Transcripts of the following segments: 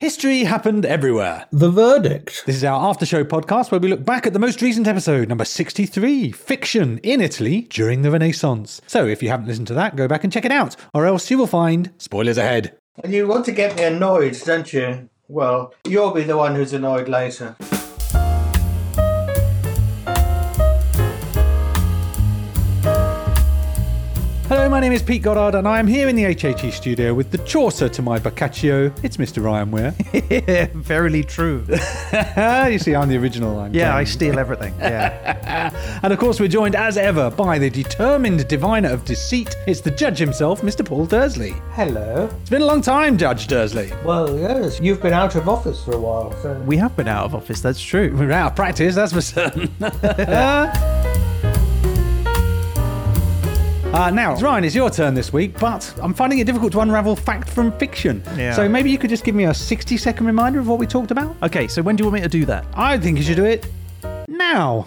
History happened everywhere. The verdict. This is our after show podcast where we look back at the most recent episode, number 63 Fiction in Italy during the Renaissance. So if you haven't listened to that, go back and check it out, or else you will find spoilers ahead. And you want to get me annoyed, don't you? Well, you'll be the one who's annoyed later. Hello, my name is Pete Goddard, and I am here in the HHE studio with the Chaucer to my Boccaccio. It's Mr. Ryan Weir. Verily true. you see, I'm the original. I'm Yeah, I steal everything. Yeah. And of course, we're joined as ever by the determined diviner of deceit. It's the judge himself, Mr. Paul Dursley. Hello. It's been a long time, Judge Dursley. Well, yes, you've been out of office for a while, so. we have been out of office, that's true. We're out of practice, that's for certain. Uh, now, Ryan, it's your turn this week, but I'm finding it difficult to unravel fact from fiction. Yeah. So maybe you could just give me a 60 second reminder of what we talked about? Okay, so when do you want me to do that? I think you should do it now.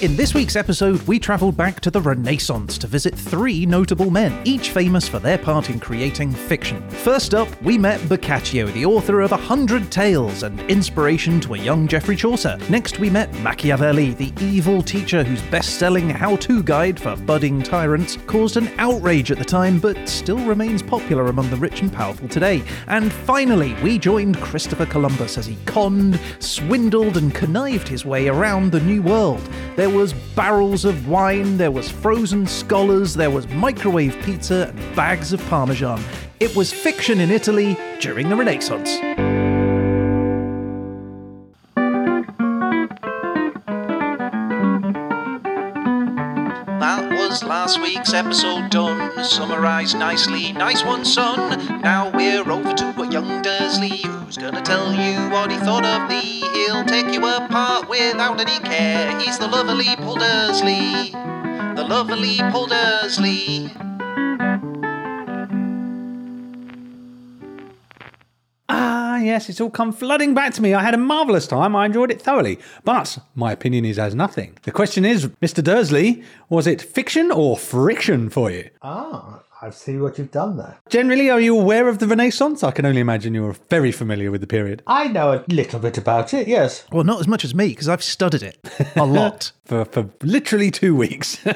In this week's episode, we travelled back to the Renaissance to visit three notable men, each famous for their part in creating fiction. First up, we met Boccaccio, the author of A Hundred Tales and inspiration to a young Geoffrey Chaucer. Next, we met Machiavelli, the evil teacher whose best selling how to guide for budding tyrants caused an outrage at the time, but still remains popular among the rich and powerful today. And finally, we joined Christopher Columbus as he conned, swindled, and connived his way around the New World. There was barrels of wine, there was frozen scholars, there was microwave pizza, and bags of Parmesan. It was fiction in Italy during the Renaissance. That was last week's episode done, summarised nicely. Nice one, son. Now we're over to a young Dursley who's gonna tell you what he thought of thee. He'll take you apart without any care. He's the lovely Paul Dursley. The lovely Paul Dursley. Yes, it's all come flooding back to me. I had a marvellous time. I enjoyed it thoroughly. But my opinion is as nothing. The question is, Mr. Dursley, was it fiction or friction for you? Ah, I see what you've done there. Generally, are you aware of the Renaissance? I can only imagine you're very familiar with the period. I know a little bit about it, yes. Well, not as much as me, because I've studied it a lot. For, for literally two weeks.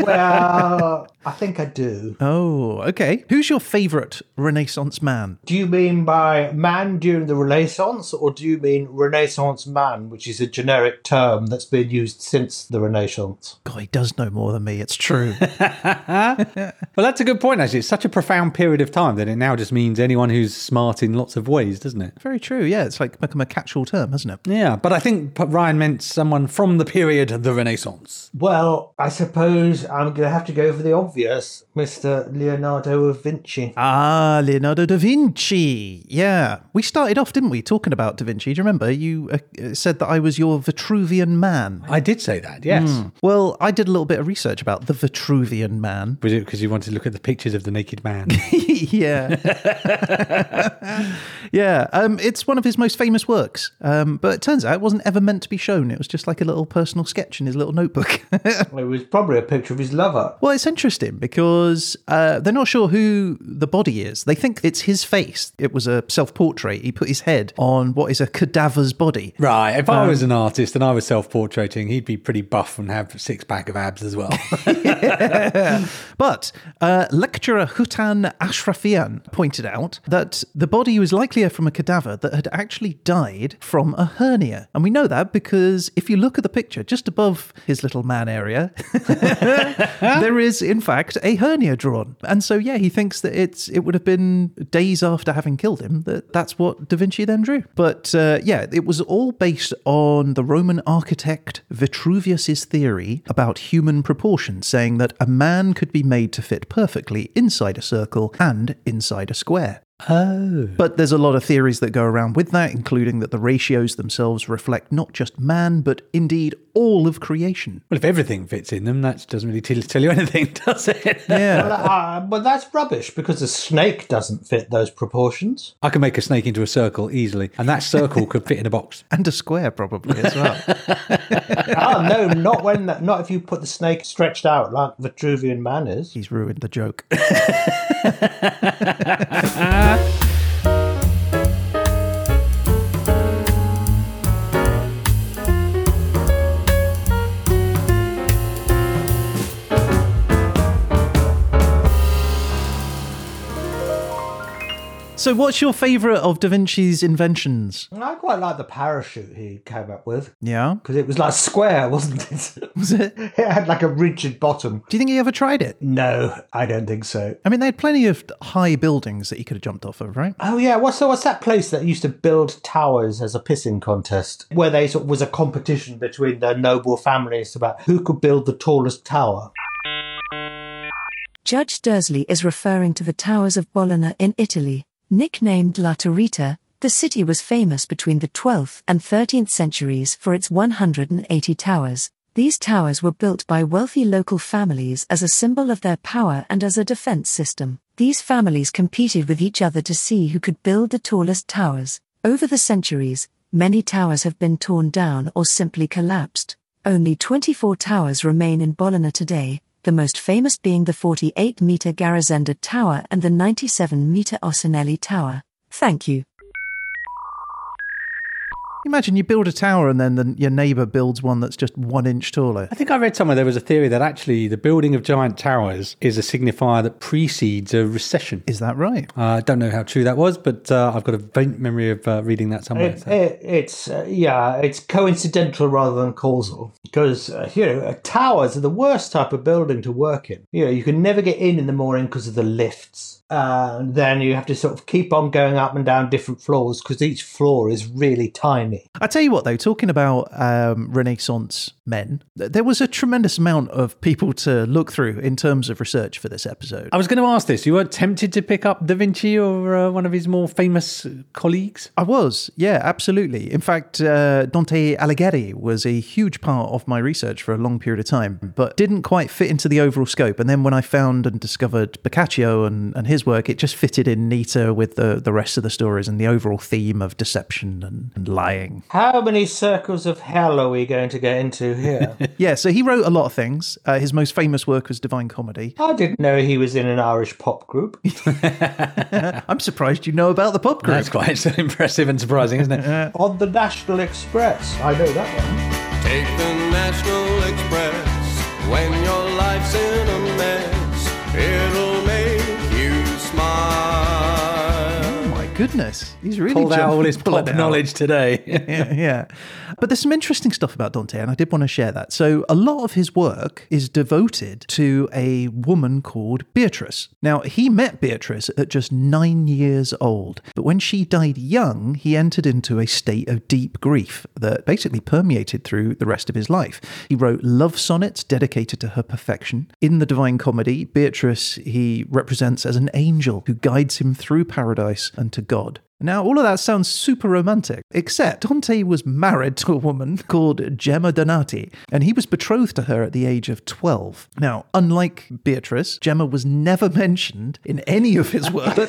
Well, I think I do. oh, okay. Who's your favourite Renaissance man? Do you mean by man during the Renaissance, or do you mean Renaissance man, which is a generic term that's been used since the Renaissance? God, he does know more than me. It's true. well, that's a good point, actually. It's such a profound period of time that it now just means anyone who's smart in lots of ways, doesn't it? Very true. Yeah, it's like become a catch-all term, hasn't it? Yeah, but I think Ryan meant someone from the period of the Renaissance. Well, I suppose I'm going to have to go for the obvious, Mr. Leonardo da Vinci. Ah, Leonardo da Vinci. Yeah. We started off, didn't we, talking about da Vinci? Do you remember? You uh, said that I was your Vitruvian man. I did say that, yes. Well, I did a little bit of research about the Vitruvian man. Was it because you wanted to look at the pictures of the naked man? yeah. yeah. Um, it's one of his most famous works. Um, but it turns out it wasn't ever meant to be shown. It was just like a little personal sketch in his little notebook. It was probably a picture of his lover. Well, it's interesting because uh, they're not sure who the body is. They think it's his face. It was a self portrait. He put his head on what is a cadaver's body. right, if I was an artist and I was self portraiting, he'd be pretty buff and have a six pack of abs as well. But uh, lecturer Hutan Ashrafian pointed out that the body was likelier from a cadaver that had actually died from a hernia. And we know that because if you look at the picture just above his little man area, there is, in fact, a hernia drawn. And so, yeah, he thinks that it's it would have been days after having killed him that that's what Da Vinci then drew. But uh, yeah, it was all based on the Roman architect Vitruvius's theory about human proportions, saying that a man could be made to fit perfectly inside a circle and inside a square. oh. But there's a lot of theories that go around with that, including that the ratios themselves reflect not just man, but indeed all of creation. Well, if everything fits in them, that doesn't really tell tell you anything, does it? Yeah. Uh, but that's rubbish because a snake doesn't fit those proportions. I can make a snake into a circle easily, and that circle could fit in a box. and a square, probably, as well. oh no, not when that, not if you put the snake stretched out like Vitruvian man is. He's ruined the joke. So, what's your favourite of Da Vinci's inventions? I quite like the parachute he came up with Yeah, because it was like square, wasn't it? was it? it had like a rigid bottom. Do you think he ever tried it? No, I don't think so. I mean, they had plenty of high buildings that he could have jumped off of, right? Oh yeah, what's so what's that place that used to build towers as a pissing contest, where they sort of was a competition between the noble families about who could build the tallest tower? Judge Dursley is referring to the towers of Bologna in Italy. Nicknamed La Turrita, the city was famous between the 12th and 13th centuries for its 180 towers. These towers were built by wealthy local families as a symbol of their power and as a defense system. These families competed with each other to see who could build the tallest towers. Over the centuries, many towers have been torn down or simply collapsed. Only 24 towers remain in Bologna today, the most famous being the 48 meter Garisenda Tower and the 97 meter Asinelli Tower. Thank you. Imagine you build a tower and then the, your neighbour builds one that's just one inch taller. I think I read somewhere there was a theory that actually the building of giant towers is a signifier that precedes a recession. Is that right? Uh, I don't know how true that was, but uh, I've got a faint memory of uh, reading that somewhere. It, so. it, it's uh, yeah, it's coincidental rather than causal because uh, you know uh, towers are the worst type of building to work in. You know, you can never get in in the morning because of the lifts. And then you have to sort of keep on going up and down different floors because each floor is really tiny. I tell you what, though, talking about um, Renaissance men, there was a tremendous amount of people to look through in terms of research for this episode. I was going to ask this. You weren't tempted to pick up Da Vinci or uh, one of his more famous colleagues? I was, yeah, absolutely. In fact, uh, Dante Alighieri was a huge part of my research for a long period of time, but didn't quite fit into the overall scope. And then when I found and discovered Boccaccio and, and his work, it just fitted in neater with the, the rest of the stories and the overall theme of deception and, and lying. How many circles of hell are we going to get into here? Yeah, so he wrote a lot of things. Uh, his most famous work was Divine Comedy. I didn't know he was in an Irish pop group. I'm surprised you know about the pop group. That's quite impressive and surprising, isn't it? On the National Express. I know that one. Take the National Express when your goodness, he's really Pulled out all his pop knowledge today. yeah, yeah. But there's some interesting stuff about Dante, and I did want to share that. So, a lot of his work is devoted to a woman called Beatrice. Now, he met Beatrice at just nine years old, but when she died young, he entered into a state of deep grief that basically permeated through the rest of his life. He wrote love sonnets dedicated to her perfection. In the Divine Comedy, Beatrice he represents as an angel who guides him through paradise and to God. Now, all of that sounds super romantic, except Dante was married to a woman called Gemma Donati, and he was betrothed to her at the age of 12. Now, unlike Beatrice, Gemma was never mentioned in any of his work.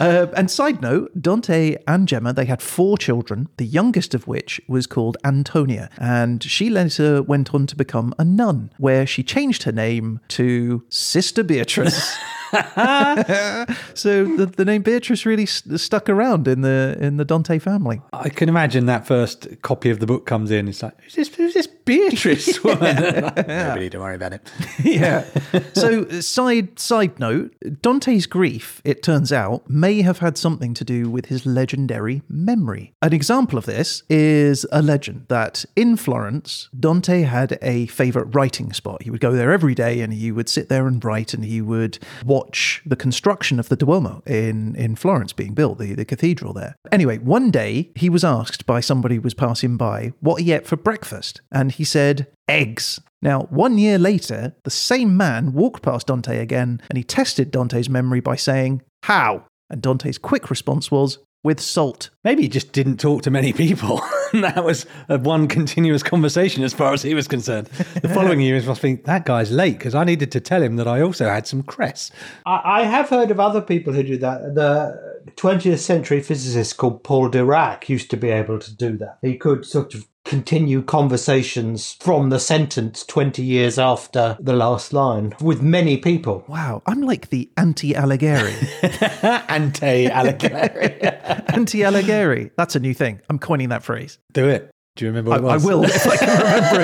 Uh, and side note, Dante and Gemma, they had four children, the youngest of which was called Antonia, and she later went on to become a nun, where she changed her name to Sister Beatrice. so the, the name Beatrice really st- stuck around in the in the Dante family. I can imagine that first copy of the book comes in. It's like, who's this, who's this Beatrice woman? Nobody, don't worry about it. yeah. So side side note, Dante's grief, it turns out, may have had something to do with his legendary memory. An example of this is a legend that in Florence, Dante had a favorite writing spot. He would go there every day and he would sit there and write and he would watch the construction of the Duomo in, in Florence being built, the, the cathedral there. Anyway, one day he was asked by somebody who was passing by what he ate for breakfast. And he said, eggs. Now, one year later, the same man walked past Dante again and he tested Dante's memory by saying, How? And Dante's quick response was, With salt. Maybe he just didn't talk to many people. That was a one continuous conversation as far as he was concerned. The following year, he must think, that guy's late because I needed to tell him that I also had some cress. I, I have heard of other people who do that. The 20th century physicist called Paul Dirac used to be able to do that. He could sort of continue conversations from the sentence 20 years after the last line with many people. Wow, I'm like the anti Alighieri. anti Alighieri. anti Alighieri. That's a new thing. I'm coining that phrase. Do it. Do you remember I, what it I will if I can remember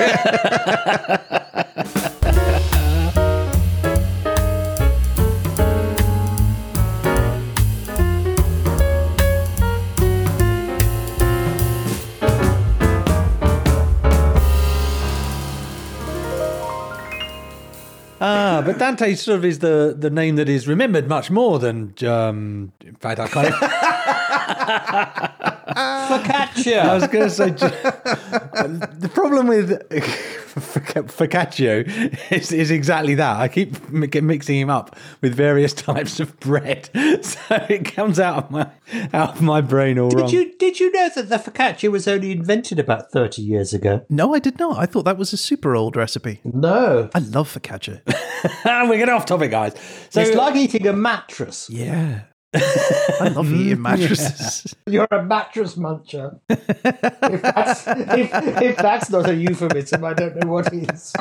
it. but Dante sort of is the, the name that is remembered much more than. Um, in fact, I can't. Focaccia! I was going to say. the problem with focaccio is, is exactly that. I keep mi- mixing him up with various types of bread, so it comes out of my out of my brain all wrong. Did you did you know that the focaccia was only invented about 30 years ago? No, I did not. I thought that was a super old recipe. No. I love focaccia. We're getting off topic, guys. So it's like eating a mattress. Yeah. I love eating mattresses. You're a mattress muncher. if, that's, if, if that's not a euphemism, I don't know what is.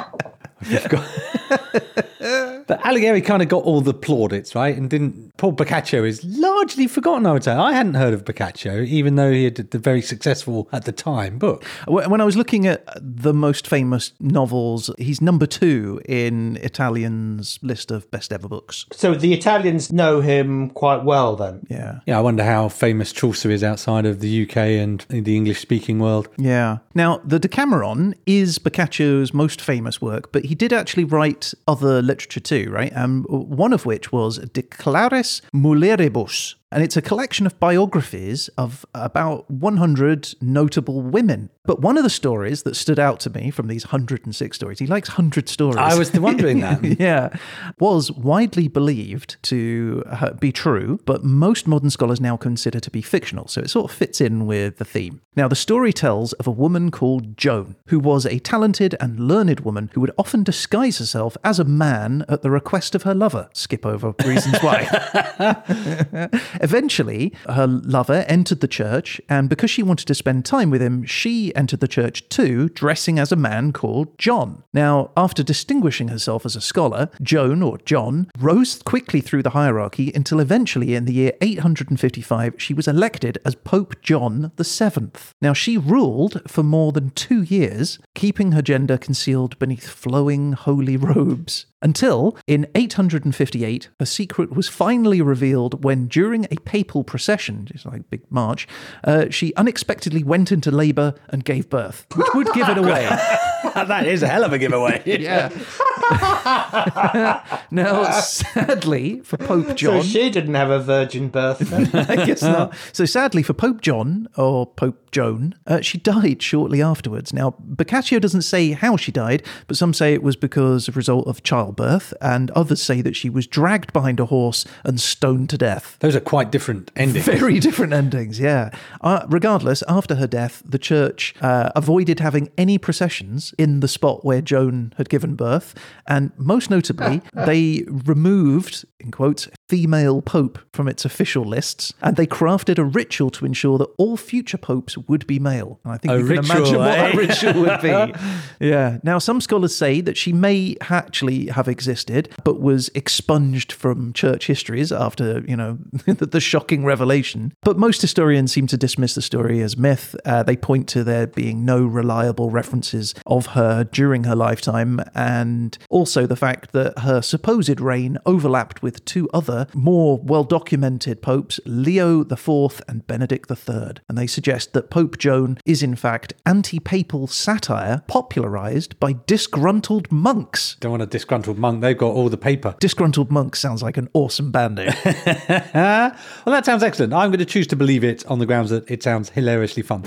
But Alighieri kind of got all the plaudits, right? And didn't. Paul Boccaccio is largely forgotten, I would say. I hadn't heard of Boccaccio, even though he had the very successful at the time book. When I was looking at the most famous novels, he's number two in Italian's list of best ever books. So the Italians know him quite well then. Yeah. Yeah, I wonder how famous Chaucer is outside of the UK and the English speaking world. Yeah. Now, the Decameron is Boccaccio's most famous work, but he did actually write other literature too, right? Um, one of which was De Claris Mulieribus. And it's a collection of biographies of about 100 notable women. But one of the stories that stood out to me from these 106 stories, he likes 100 stories. I was wondering that. yeah, was widely believed to uh, be true, but most modern scholars now consider to be fictional. So it sort of fits in with the theme. Now, the story tells of a woman called Joan, who was a talented and learned woman who would often disguise herself as a man at the request of her lover. Skip over reasons why. Eventually, her lover entered the church, and because she wanted to spend time with him, she entered the church too, dressing as a man called John. Now, after distinguishing herself as a scholar, Joan, or John, rose quickly through the hierarchy until eventually, in the year 855, she was elected as Pope John VII. Now, she ruled for more than two years, keeping her gender concealed beneath flowing holy robes. Until, in 858, her secret was finally revealed when, during a papal procession, just like big march, uh, she unexpectedly went into labour and gave birth, which would give it away. that is a hell of a giveaway. Yeah. now, sadly for Pope John, So she didn't have a virgin birth. then? I guess not. So sadly for Pope John or Pope Joan, uh, she died shortly afterwards. Now Boccaccio doesn't say how she died, but some say it was because of result of childbirth, and others say that she was dragged behind a horse and stoned to death. Those are quite different endings. Very different endings, yeah. Uh, regardless, after her death, the church uh, avoided having any processions in the spot where Joan had given birth, and most notably, they removed, in quotes, female pope from its official lists, and they crafted a ritual to ensure that all future popes would be male. And I think A you can ritual, imagine what eh? that ritual would be. yeah. Now, some scholars say that she may actually have existed, but was expunged from church histories after, you know, the, the shocking revelation. But most historians seem to dismiss the story as myth. Uh, they point to there being no reliable references of her during her lifetime, and also the fact that her supposed reign overlapped with two other more well documented popes, Leo IV and Benedict III. And they suggest that Pope Joan is in fact anti papal satire popularized by disgruntled monks. Don't want a disgruntled monk. They've got all the paper. Disgruntled monks sounds like an awesome band name. well, that sounds excellent. I'm going to choose to believe it on the grounds that it sounds hilariously fun.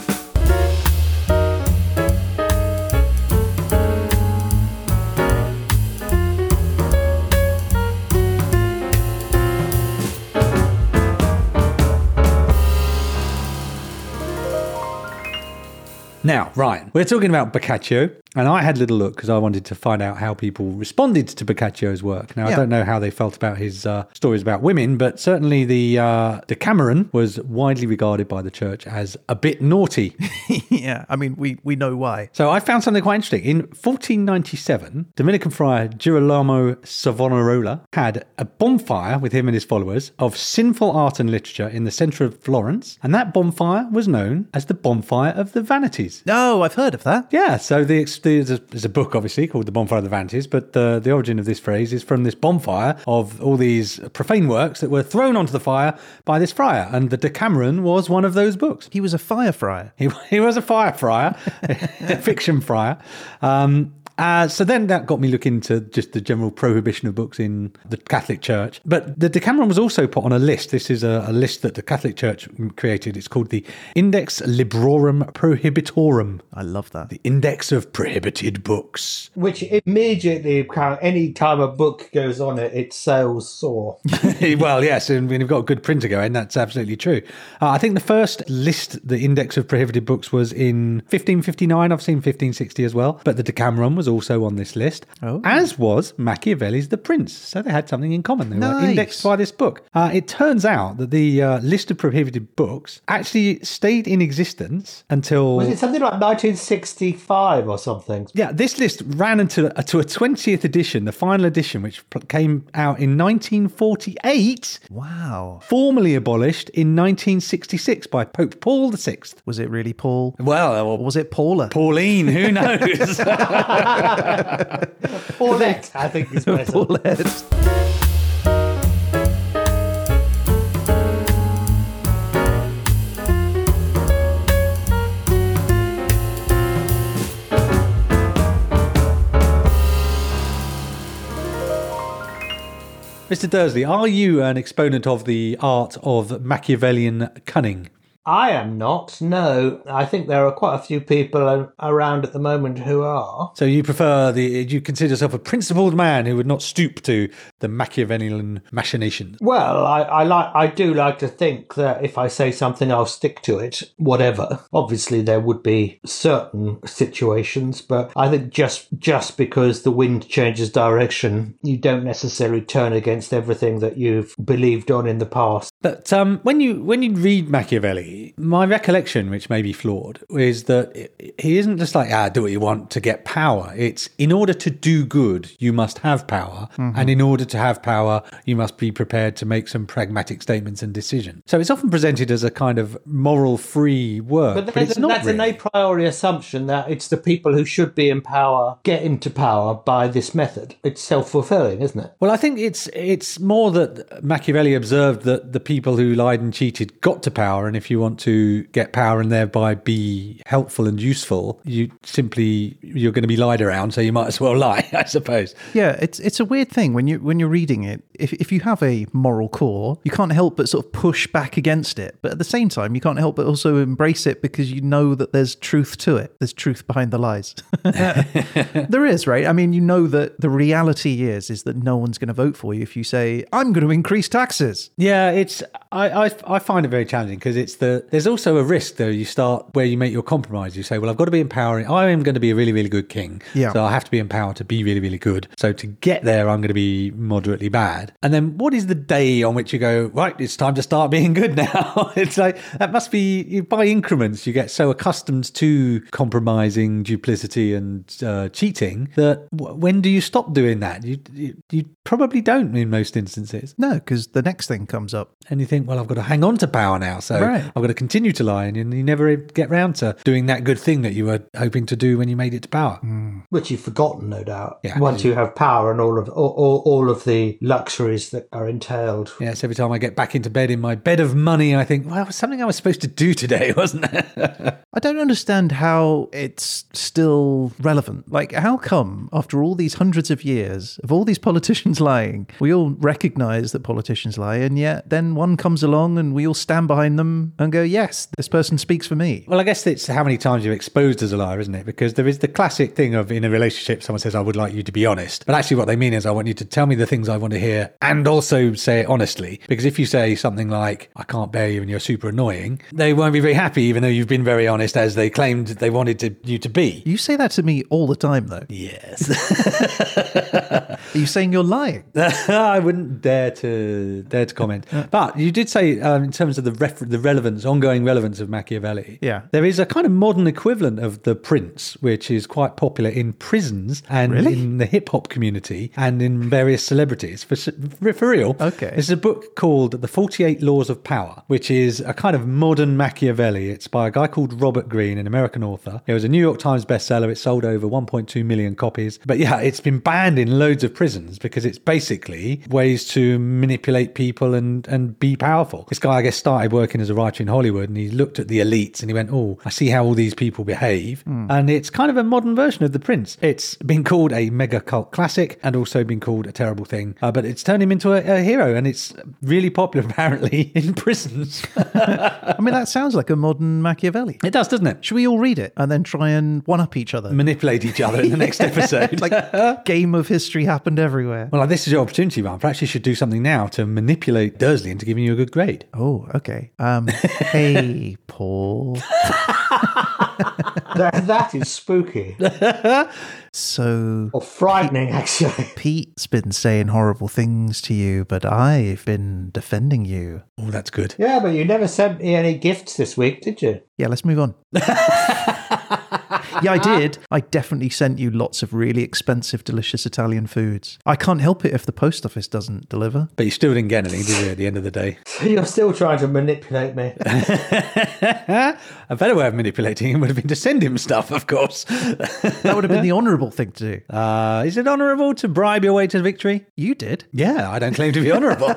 Now, Ryan, we're talking about Boccaccio, and I had a little look because I wanted to find out how people responded to Boccaccio's work. Now, I don't know how they felt about his uh, stories about women, but certainly the uh, Decameron was widely regarded by the church as a bit naughty. yeah, I mean, we, we know why. So I found something quite interesting. In 1497, Dominican friar Girolamo Savonarola had a bonfire with him and his followers of sinful art and literature in the centre of Florence, and that bonfire was known as the Bonfire of the Vanities. No, I've heard of that. Yeah, so the, there's, a, there's a book obviously called The Bonfire of the Vanities, but the, the origin of this phrase is from this bonfire of all these profane works that were thrown onto the fire by this friar, and the Decameron was one of those books. He was a fire friar. He, he was a fire friar, a fiction friar. Um, uh, so then that got me looking into just the general prohibition of books in the Catholic Church. But the Decameron was also put on a list. This is a, a list that the Catholic Church created. It's called the Index Librorum Prohibitorum, I love that. the Index of Prohibited Books. Which immediately, any time a book goes on it, it sells sore. well, yes, and when you've got a good printer going, that's absolutely true. Uh, I think the first list, the index of prohibited books, was in 1559. I've seen 1560 as well, but the Decameron was also on this list, Oh. as was Machiavelli's The Prince. So they had something in common. They were indexed by this book. Uh, it turns out that the uh, list of prohibited books actually stayed in existence until. Was it something like 1965 or something? Yeah, this list ran into uh, to a 20th edition, the final edition, which came out in 1948 Wow. formally abolished in 1966 by Pope Paul VI. Was it really Paul? Well, Or was it Paula? Pauline, who knows? Paulette, I think is better. Paulette. Mr. Dursley, are you an exponent of the art of Machiavellian cunning? I am not. No, I think there are quite a few people around at the moment who are. So you prefer the, you consider yourself a principled man who would not stoop to the Machiavellian machinations. Well, I, I like. I do like to think that if I say something, I'll stick to it. Whatever. Obviously, there would be certain situations, but I think just just because the wind changes direction, you don't necessarily turn against everything that you've believed on in the past. But um, when you when you read Machiavelli, my recollection, which may be flawed, is that he isn't just like ah, do what you want to get power. It's in order to do good, you must have power, and in order to have power, you must be prepared to make some pragmatic statements and decisions. So it's often presented as a kind of moral free work, But, but, that's, it's not that's really. an a priori assumption that it's the people who should be in power get into power by this method. It's self fulfilling, isn't it? Well, I think it's it's more that Machiavelli observed that the people who lied and cheated got to power, and if you want to get power and thereby be helpful and useful, you simply you're going to be lied around, so you might as well lie, I suppose. Yeah, it's it's a weird thing when you when you're reading it. If if you have a moral core, you can't help but sort of push back against it. But at the same time, you can't help but also embrace it because you know that there's truth to it. There's truth behind the lies. there is, right? I mean, you know that the reality is is that no one's going to vote for you if you say I'm going to increase taxes. Yeah, it's I I, I find it very challenging because it's the there's also a risk though. You start where you make your compromise. You say, well, I've got to be empowering. I am going to be a really really good king. Yeah. So I have to be in power to be really really good. So to get there, I'm going to be moderately bad. And then what is the day on which you go right? It's time to start being good now. it's like that must be by increments. You get so accustomed to compromising, duplicity, and uh, cheating that w- when do you stop doing that? You, you you probably don't in most instances. No, because the next thing comes up. And you think, well, I've got to hang on to power now. So Right. I've got to continue to lie. And you, you never get round to doing that good thing that you were hoping to do when you made it to power. Mm. Which you've forgotten, no doubt. Yeah. Once you have power and all of all, all, all of the luxuries that are entailed. Yes, every time I get back into bed in my bed of money, I think, well, it was something I was supposed to do today, wasn't it? I don't understand how it's still relevant. Like, how come after all these hundreds of years of all these politicians lying, we all recognize that politicians lie, and yet then one comes along and we all stand behind them and and go, yes, this person speaks for me. Well, I guess it's how many times you're exposed as a liar, isn't it? Because there is the classic thing of in a relationship, someone says, I would like you to be honest. But actually, what they mean is, I want you to tell me the things I want to hear and also say it honestly. Because if you say something like, I can't bear you and you're super annoying, they won't be very happy, even though you've been very honest as they claimed they wanted to, you to be. You say that to me all the time, though. Yes. Are you saying you're lying? I wouldn't dare to dare to comment. But you did say, um, in terms of the ref- the relevance, ongoing relevance of Machiavelli. Yeah. there is a kind of modern equivalent of the Prince, which is quite popular in prisons and Really? in the hip hop community and in various celebrities. For for real. Okay. It's a book called The Forty Eight Laws of Power, which is a kind of modern Machiavelli. It's by a guy called Robert Greene, an American author. It was a New York Times bestseller. It sold over 1.2 million copies. But yeah, it's been banned in loads of prisons because it's basically ways to manipulate people and, and be powerful. This guy, I guess, started working as a writer in Hollywood and he looked at the elites and he went, Oh, I see how all these people behave. And it's kind of a modern version of The Prince. It's been called a mega cult classic and also been called a terrible thing. Uh, but it's turned him into a, a hero and it's really popular apparently in prisons. I mean, that sounds like a modern Machiavelli. it does, doesn't it? Should we all read it and then try and one up each other? Manipulate each other in the next episode. like game of history happened everywhere. well, like, this is your opportunity, Ryan. Perhaps you should do something now to manipulate Dursley into giving you a good grade. Oh, okay. Um, hey, Paul. That, that is spooky So or frightening, actually. Pete's been saying horrible things to you, but I've been defending you. Oh, that's good. Yeah, but you never sent me any gifts this week, did you? Yeah, let's move on. yeah, I did. I definitely sent you lots of really expensive, delicious Italian foods. I can't help it if the post office doesn't deliver. But you still didn't get anything, did you, at the end of the day? So you're still trying to manipulate me. a better way of manipulating him would have been to send him stuff, of course. That would have been the honourable thing to do. Uh, is it honourable to bribe your way to victory? You did. Yeah, I don't claim to be honourable.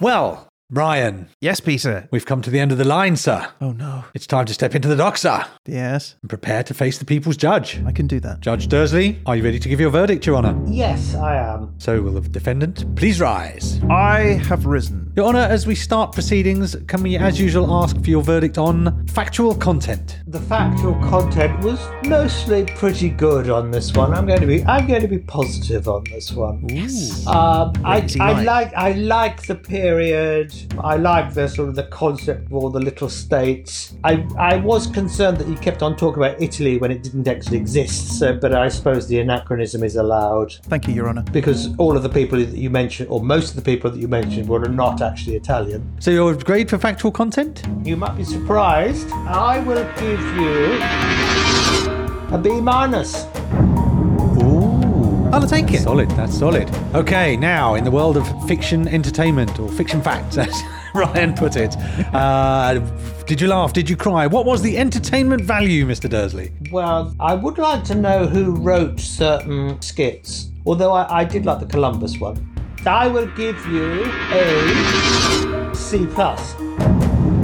Well, Ryan, Yes, Peter. we've come to the end of the line, sir. Oh no. It's time to step into the dock, sir, Yes, and prepare to face the people's judge. I can do that. Judge Dursley, are you ready to give your verdict, Your Honour? yes, I am. So will the defendant please rise. I have risen. Your Honour, as we start proceedings, can we, as usual, ask for your verdict on factual content? The factual content was mostly pretty good on this one. I'm going to be I'm going to be positive on this one. Um, I, Wait, I lying? like I like the period. I like the sort of the concept of all the little states. I I was concerned that you kept on talking about Italy when it didn't actually exist. So, but I suppose the anachronism is allowed Thank you, Your Honour. because all of the people that you mentioned, or most of the people that you mentioned, were not actually Italian. So your grade for factual content? You might be surprised. I will give you a B minus. Ooh. I'll take it. Solid, that's solid. Okay, now in the world of fiction entertainment or fiction facts, as Ryan put it, uh, did you laugh? Did you cry? What was the entertainment value, Mr. Dursley? Well, I would like to know who wrote certain skits. Although I, I did like the Columbus one. I will give you a C plus.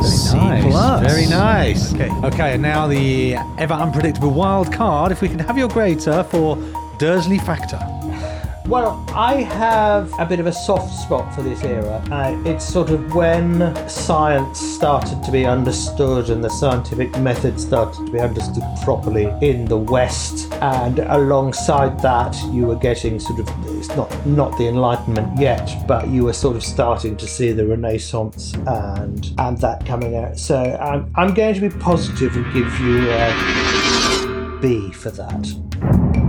C nice, plus. Very nice. Okay. Okay, and now the ever unpredictable wild card. If we can have your grade, sir, for Dursley Factor. Well, I have a bit of a soft spot for this era. Uh, it's sort of when science started to be understood and the scientific method started to be understood properly in the West, and alongside that, you were getting sort of it's not not the Enlightenment yet, but you were sort of starting to see the Renaissance and and that coming out. So I'm I'm going to be positive and give you a B for that.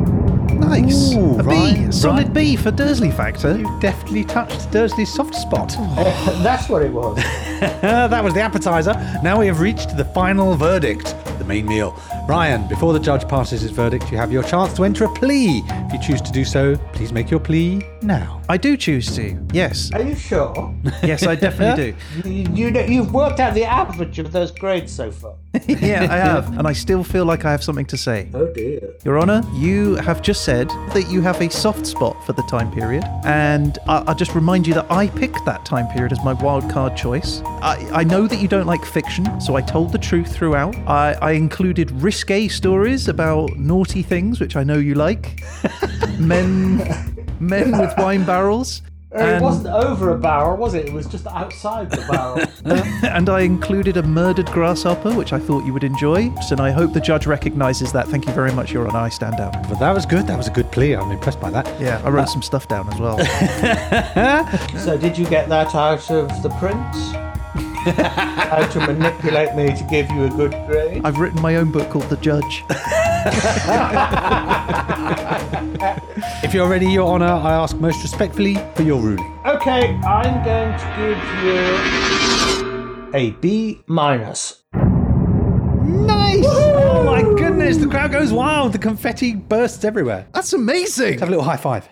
Nice. Ooh, a B. right, Solid right. B for Dursley Factor. You deftly touched Dursley's soft spot. That's what it was. That was the appetizer. Now we have reached the final verdict, the main meal. Ryan, before the judge passes his verdict, you have your chance to enter a plea. If you choose to do so, please make your plea now. I do choose to. Yes. Are you sure? Yes, I definitely do. You, you know, you've worked out the average of those grades so far. yeah, I have. And I still feel like I have something to say. Oh dear. Your Honour, you have just said that you have a soft spot for the time period, and I- I'll just remind you that I picked that time period as my wild card choice. I, I know that you don't like fiction, so I told the truth throughout. I, I included risque stories about naughty things, which I know you like. men, men with wine barrels. Uh, it wasn't over a barrel, was it? It was just outside the barrel. and I included a murdered grasshopper, which I thought you would enjoy. And I hope the judge recognises that. Thank you very much, Your Honour. I stand down. But that was good. That was a good plea. I'm impressed by that. Yeah, I wrote some stuff down as well. so, did you get that out of the prince? How to manipulate me to give you a good grade? I've written my own book called The Judge. If you're ready, Your Honour, I ask most respectfully for your ruling. Okay, I'm going to give you a B minus. Nice! Oh my goodness, the crowd goes wild. The confetti bursts everywhere. That's amazing. Have a little high five.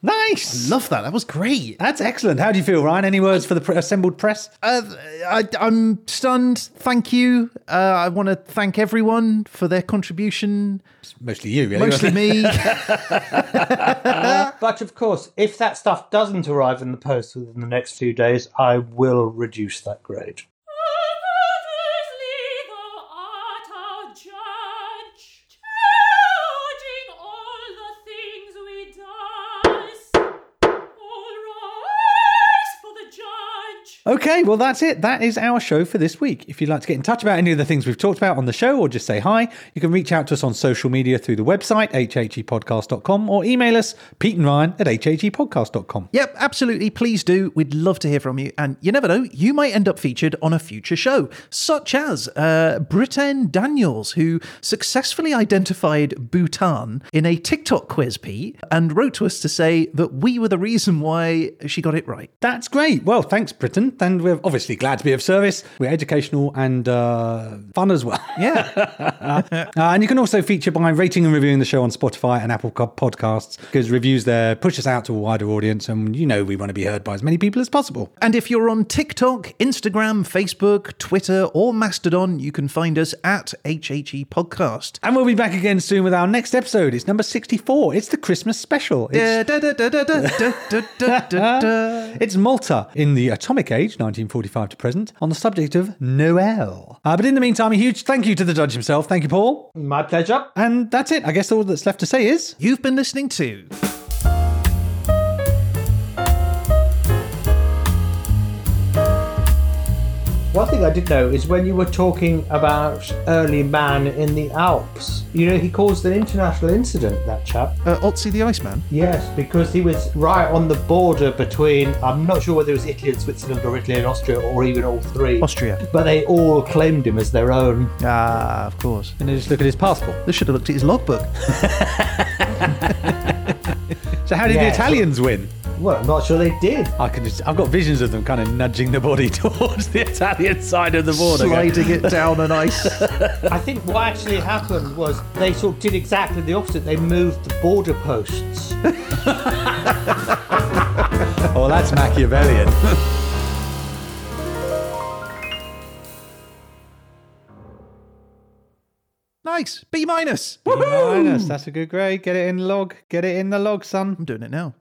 Nice! Love that. That was great. That's excellent. How do you feel, Ryan? Any words for the pre- assembled press? Uh, I, I'm stunned. Thank you. Uh, I want to thank everyone for their contribution. Mostly you, really. Mostly me. But of course, if that stuff doesn't arrive in the post within the next few days, I will reduce that grade. Okay, well, that's it. That is our show for this week. If you'd like to get in touch about any of the things we've talked about on the show or just say hi, you can reach out to us on social media through the website, hhepodcast.com, or email us, Pete and Ryan at hhepodcast.com. Yep, absolutely. Please do. We'd love to hear from you. And you never know, you might end up featured on a future show, such as uh, Britain Daniels, who successfully identified Bhutan in a TikTok quiz, Pete, and wrote to us to say that we were the reason why she got it right. That's great. Well, thanks, Britain. And we're obviously glad to be of service. We're educational and uh, fun as well. Yeah. Uh, uh, and you can also feature by rating and reviewing the show on Spotify and Apple Podcasts because reviews there push us out to a wider audience. And you know, we want to be heard by as many people as possible. And if you're on TikTok, Instagram, Facebook, Twitter, or Mastodon, you can find us at HHE Podcast. And we'll be back again soon with our next episode. It's number 64. It's the Christmas special. It's, it's Malta in the Atomic Age, 19. 1945 to present, on the subject of Noel. Uh, but in the meantime, a huge thank you to the judge himself. Thank you, Paul. My pleasure. And that's it. I guess all that's left to say is. You've been listening to One thing I did know is when you were talking about early man in the Alps, you know, he caused an international incident, that chap. uh, Otzi the Iceman. Yes, because he was right on the border between, I'm not sure whether it was Italy and Switzerland or Italy and Austria or even all three. Austria. But they all claimed him as their own. Ah, of course. And they just look at his passport. They should have looked at his logbook. So, how did the Italians win? Well, I'm not sure they did. I can just, I've got visions of them kind of nudging the body towards the Italian side of the border. Sliding it down on ice. I think what actually happened was they sort of did exactly the opposite. They moved the border posts. Oh, that's Machiavellian. nice. B minus. B Minus. That's a good grade. Get it in the log. Get it in the log, son. I'm doing it now.